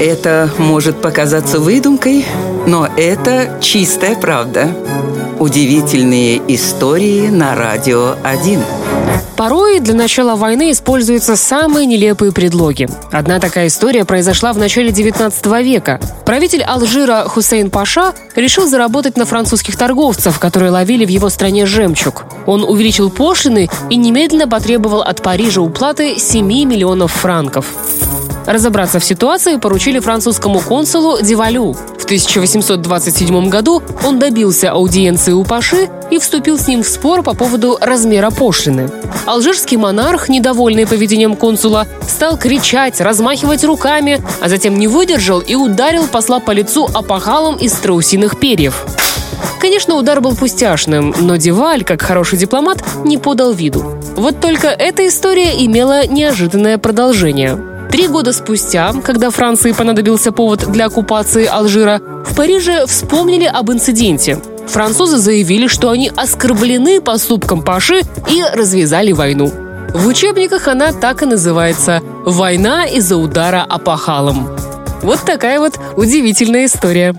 Это может показаться выдумкой, но это чистая правда. Удивительные истории на радио 1. Порой для начала войны используются самые нелепые предлоги. Одна такая история произошла в начале 19 века. Правитель Алжира Хусейн Паша решил заработать на французских торговцев, которые ловили в его стране жемчуг. Он увеличил пошлины и немедленно потребовал от Парижа уплаты 7 миллионов франков. Разобраться в ситуации поручили французскому консулу Дивалю. В 1827 году он добился аудиенции у Паши и вступил с ним в спор по поводу размера пошлины. Алжирский монарх, недовольный поведением консула, стал кричать, размахивать руками, а затем не выдержал и ударил посла по лицу опахалом из страусиных перьев. Конечно, удар был пустяшным, но Диваль, как хороший дипломат, не подал виду. Вот только эта история имела неожиданное продолжение. Три года спустя, когда Франции понадобился повод для оккупации Алжира, в Париже вспомнили об инциденте. Французы заявили, что они оскорблены поступком Паши и развязали войну. В учебниках она так и называется «Война из-за удара опахалом». Вот такая вот удивительная история.